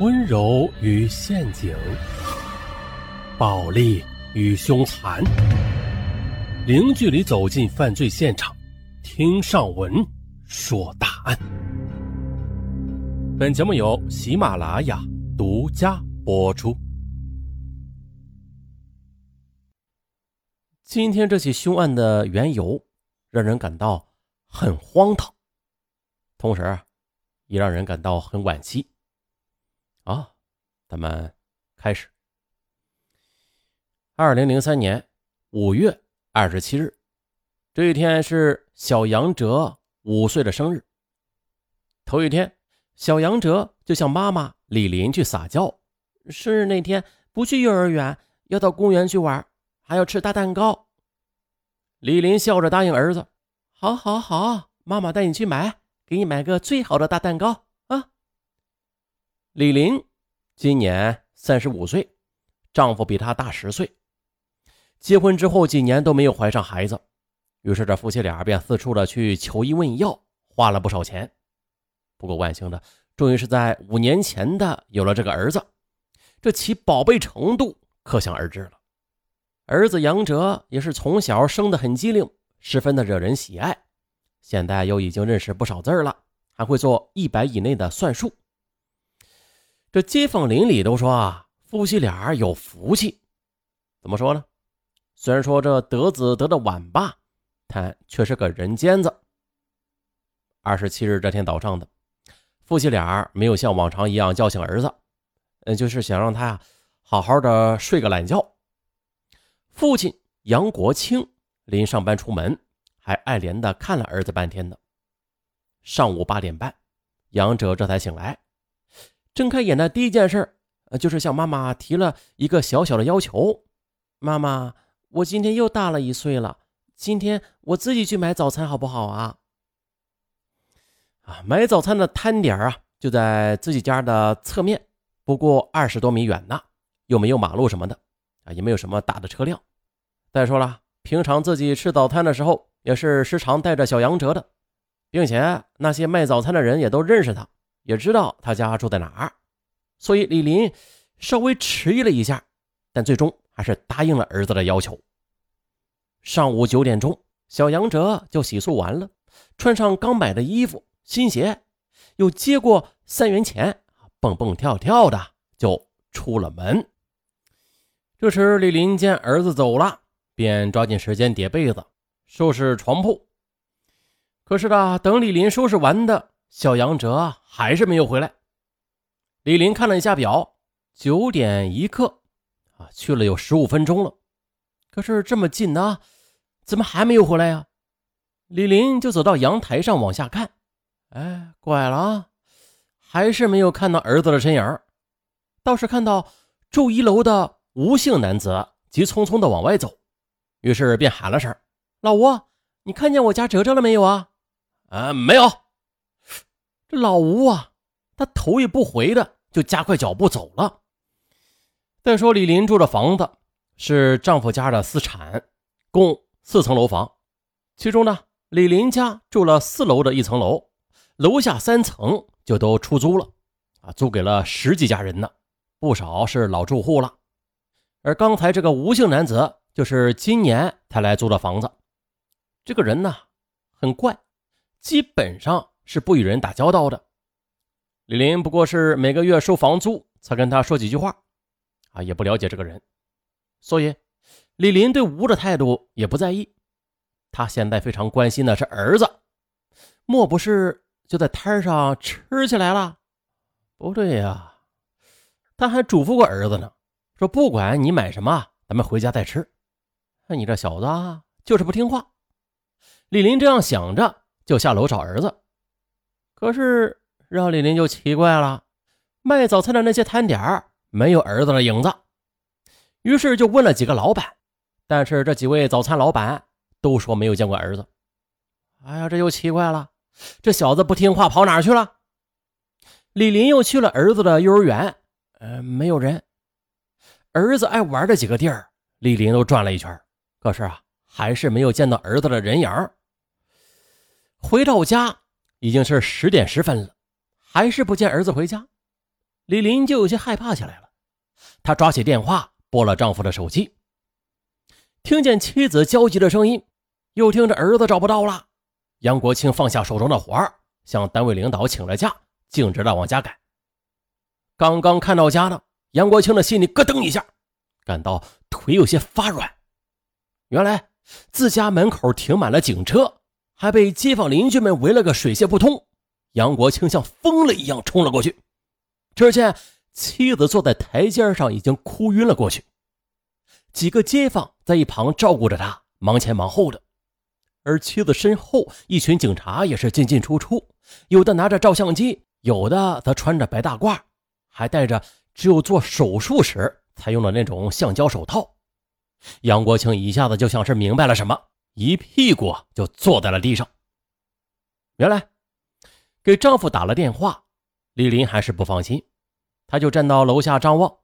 温柔与陷阱，暴力与凶残，零距离走进犯罪现场，听上文说大案。本节目由喜马拉雅独家播出。今天这起凶案的缘由，让人感到很荒唐，同时也让人感到很惋惜。啊，咱们开始。二零零三年五月二十七日，这一天是小杨哲五岁的生日。头一天，小杨哲就向妈妈李林去撒娇，生日那天不去幼儿园，要到公园去玩，还要吃大蛋糕。李林笑着答应儿子：“好，好，好，妈妈带你去买，给你买个最好的大蛋糕。”李林今年三十五岁，丈夫比她大十岁。结婚之后几年都没有怀上孩子，于是这夫妻俩便四处的去求医问药，花了不少钱。不过万幸的，终于是在五年前的有了这个儿子，这其宝贝程度可想而知了。儿子杨哲也是从小生得很机灵，十分的惹人喜爱，现在又已经认识不少字了，还会做一百以内的算术。这街坊邻里都说啊，夫妻俩有福气。怎么说呢？虽然说这得子得的晚吧，但却是个人尖子。二十七日这天早上的，夫妻俩没有像往常一样叫醒儿子，嗯，就是想让他呀好好的睡个懒觉。父亲杨国清临上班出门，还爱怜的看了儿子半天呢。上午八点半，杨哲这才醒来。睁开眼的第一件事，呃，就是向妈妈提了一个小小的要求：“妈妈，我今天又大了一岁了，今天我自己去买早餐好不好啊？”啊，买早餐的摊点啊，就在自己家的侧面，不过二十多米远呢，又没有马路什么的，啊，也没有什么大的车辆。再说了，平常自己吃早餐的时候，也是时常带着小杨哲的，并且那些卖早餐的人也都认识他。也知道他家住在哪儿，所以李林稍微迟疑了一下，但最终还是答应了儿子的要求。上午九点钟，小杨哲就洗漱完了，穿上刚买的衣服、新鞋，又接过三元钱，蹦蹦跳跳的就出了门。这时，李林见儿子走了，便抓紧时间叠被子、收拾床铺。可是呢，等李林收拾完的。小杨哲还是没有回来。李林看了一下表，九点一刻，啊，去了有十五分钟了。可是这么近呢，怎么还没有回来呀？李林就走到阳台上往下看，哎，怪了，还是没有看到儿子的身影。倒是看到住一楼的吴姓男子急匆匆的往外走，于是便喊了声：“老吴，你看见我家哲哲了没有啊？”“啊，没有。”这老吴啊，他头也不回的就加快脚步走了。再说李林住的房子是丈夫家的私产，共四层楼房，其中呢，李林家住了四楼的一层楼，楼下三层就都出租了，啊，租给了十几家人呢，不少是老住户了。而刚才这个吴姓男子，就是今年才来租的房子。这个人呢，很怪，基本上。是不与人打交道的，李林不过是每个月收房租才跟他说几句话，啊，也不了解这个人，所以李林对吴的态度也不在意。他现在非常关心的是儿子，莫不是就在摊上吃起来了？不对呀，他还嘱咐过儿子呢，说不管你买什么，咱们回家再吃。那你这小子就是不听话。李林这样想着，就下楼找儿子。可是让李林就奇怪了，卖早餐的那些摊点没有儿子的影子。于是就问了几个老板，但是这几位早餐老板都说没有见过儿子。哎呀，这又奇怪了，这小子不听话跑哪去了？李林又去了儿子的幼儿园，呃，没有人。儿子爱玩的几个地儿，李林都转了一圈，可是啊，还是没有见到儿子的人影。回到家。已经是十点十分了，还是不见儿子回家。李林就有些害怕起来了。她抓起电话拨了丈夫的手机，听见妻子焦急的声音，又听着儿子找不到了，杨国庆放下手中的活儿，向单位领导请了假，径直的往家赶。刚刚看到家呢，杨国庆的心里咯噔一下，感到腿有些发软。原来自家门口停满了警车，还被街坊邻居们围了个水泄不通。杨国庆像疯了一样冲了过去，只见妻子坐在台阶上，已经哭晕了过去。几个街坊在一旁照顾着他，忙前忙后的。而妻子身后，一群警察也是进进出出，有的拿着照相机，有的则穿着白大褂。还戴着只有做手术时才用的那种橡胶手套，杨国庆一下子就像是明白了什么，一屁股就坐在了地上。原来，给丈夫打了电话，李林还是不放心，他就站到楼下张望。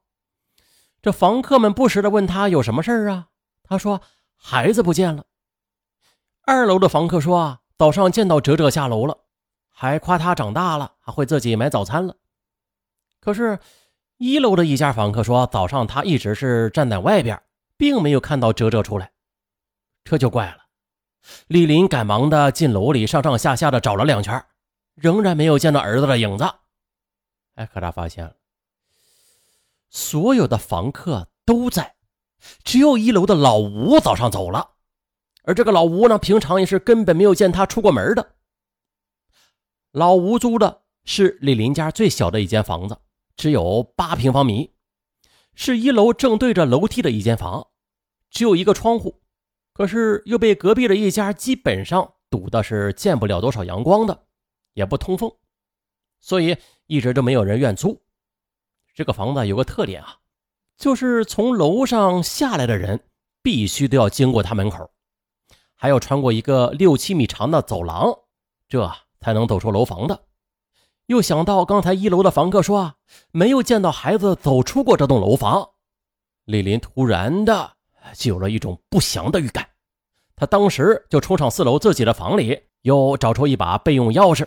这房客们不时的问他有什么事儿啊？他说孩子不见了。二楼的房客说啊，早上见到哲哲下楼了，还夸他长大了，还会自己买早餐了。可是，一楼的一家房客说，早上他一直是站在外边，并没有看到哲哲出来，这就怪了。李林赶忙的进楼里上上下下的找了两圈，仍然没有见到儿子的影子。哎，可他发现了，所有的房客都在，只有一楼的老吴早上走了，而这个老吴呢，平常也是根本没有见他出过门的。老吴租的是李林家最小的一间房子。只有八平方米，是一楼正对着楼梯的一间房，只有一个窗户，可是又被隔壁的一家基本上堵的是见不了多少阳光的，也不通风，所以一直都没有人愿租。这个房子有个特点啊，就是从楼上下来的人必须都要经过他门口，还要穿过一个六七米长的走廊，这才能走出楼房的。又想到刚才一楼的房客说啊，没有见到孩子走出过这栋楼房，李林突然的就有了一种不祥的预感。他当时就冲上四楼自己的房里，又找出一把备用钥匙，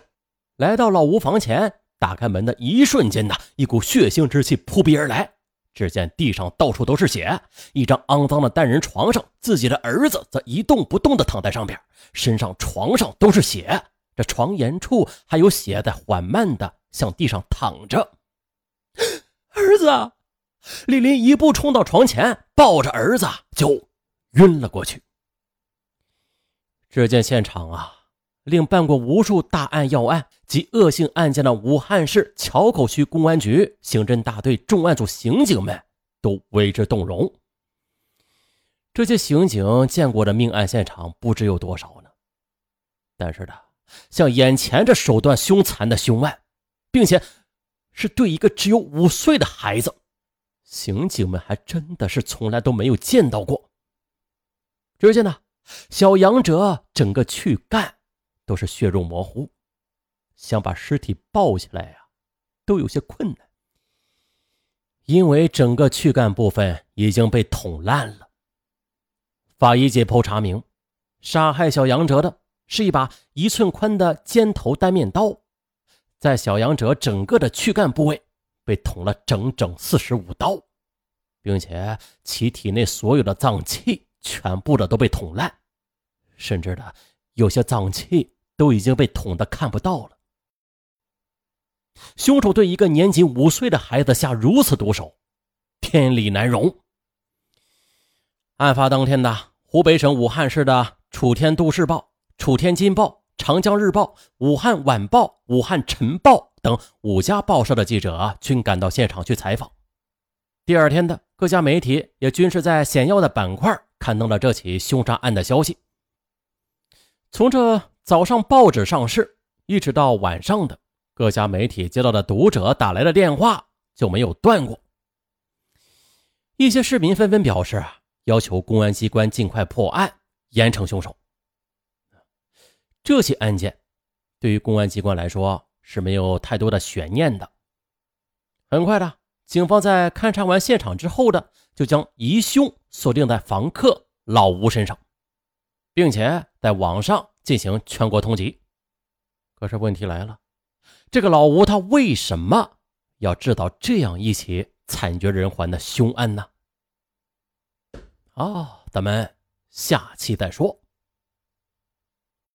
来到老吴房前，打开门的一瞬间呢，一股血腥之气扑鼻而来。只见地上到处都是血，一张肮脏的单人床上，自己的儿子则一动不动地躺在上边，身上、床上都是血。这床沿处还有血在缓慢的向地上淌着。儿子，李林一步冲到床前，抱着儿子就晕了过去。只见现场啊，令办过无数大案要案及恶性案件的武汉市桥口区公安局刑侦大队重案组刑警们都为之动容。这些刑警见过的命案现场不知有多少呢？但是呢。像眼前这手段凶残的凶案，并且是对一个只有五岁的孩子，刑警们还真的是从来都没有见到过。只见呢，小杨哲整个躯干都是血肉模糊，想把尸体抱起来呀，都有些困难，因为整个躯干部分已经被捅烂了。法医解剖查明，杀害小杨哲的。是一把一寸宽的尖头单面刀，在小杨哲整个的躯干部位被捅了整整四十五刀，并且其体内所有的脏器全部的都被捅烂，甚至的有些脏器都已经被捅的看不到了。凶手对一个年仅五岁的孩子下如此毒手，天理难容。案发当天的湖北省武汉市的《楚天都市报》。《楚天金报》《长江日报》《武汉晚报》《武汉晨报》等五家报社的记者啊均赶到现场去采访。第二天的各家媒体也均是在显要的板块刊登了这起凶杀案的消息。从这早上报纸上市，一直到晚上的各家媒体接到的读者打来的电话就没有断过。一些市民纷纷表示啊，要求公安机关尽快破案，严惩凶手。这起案件对于公安机关来说是没有太多的悬念的。很快的，警方在勘察完现场之后的，就将疑凶锁定在房客老吴身上，并且在网上进行全国通缉。可是问题来了，这个老吴他为什么要制造这样一起惨绝人寰的凶案呢？哦，咱们下期再说。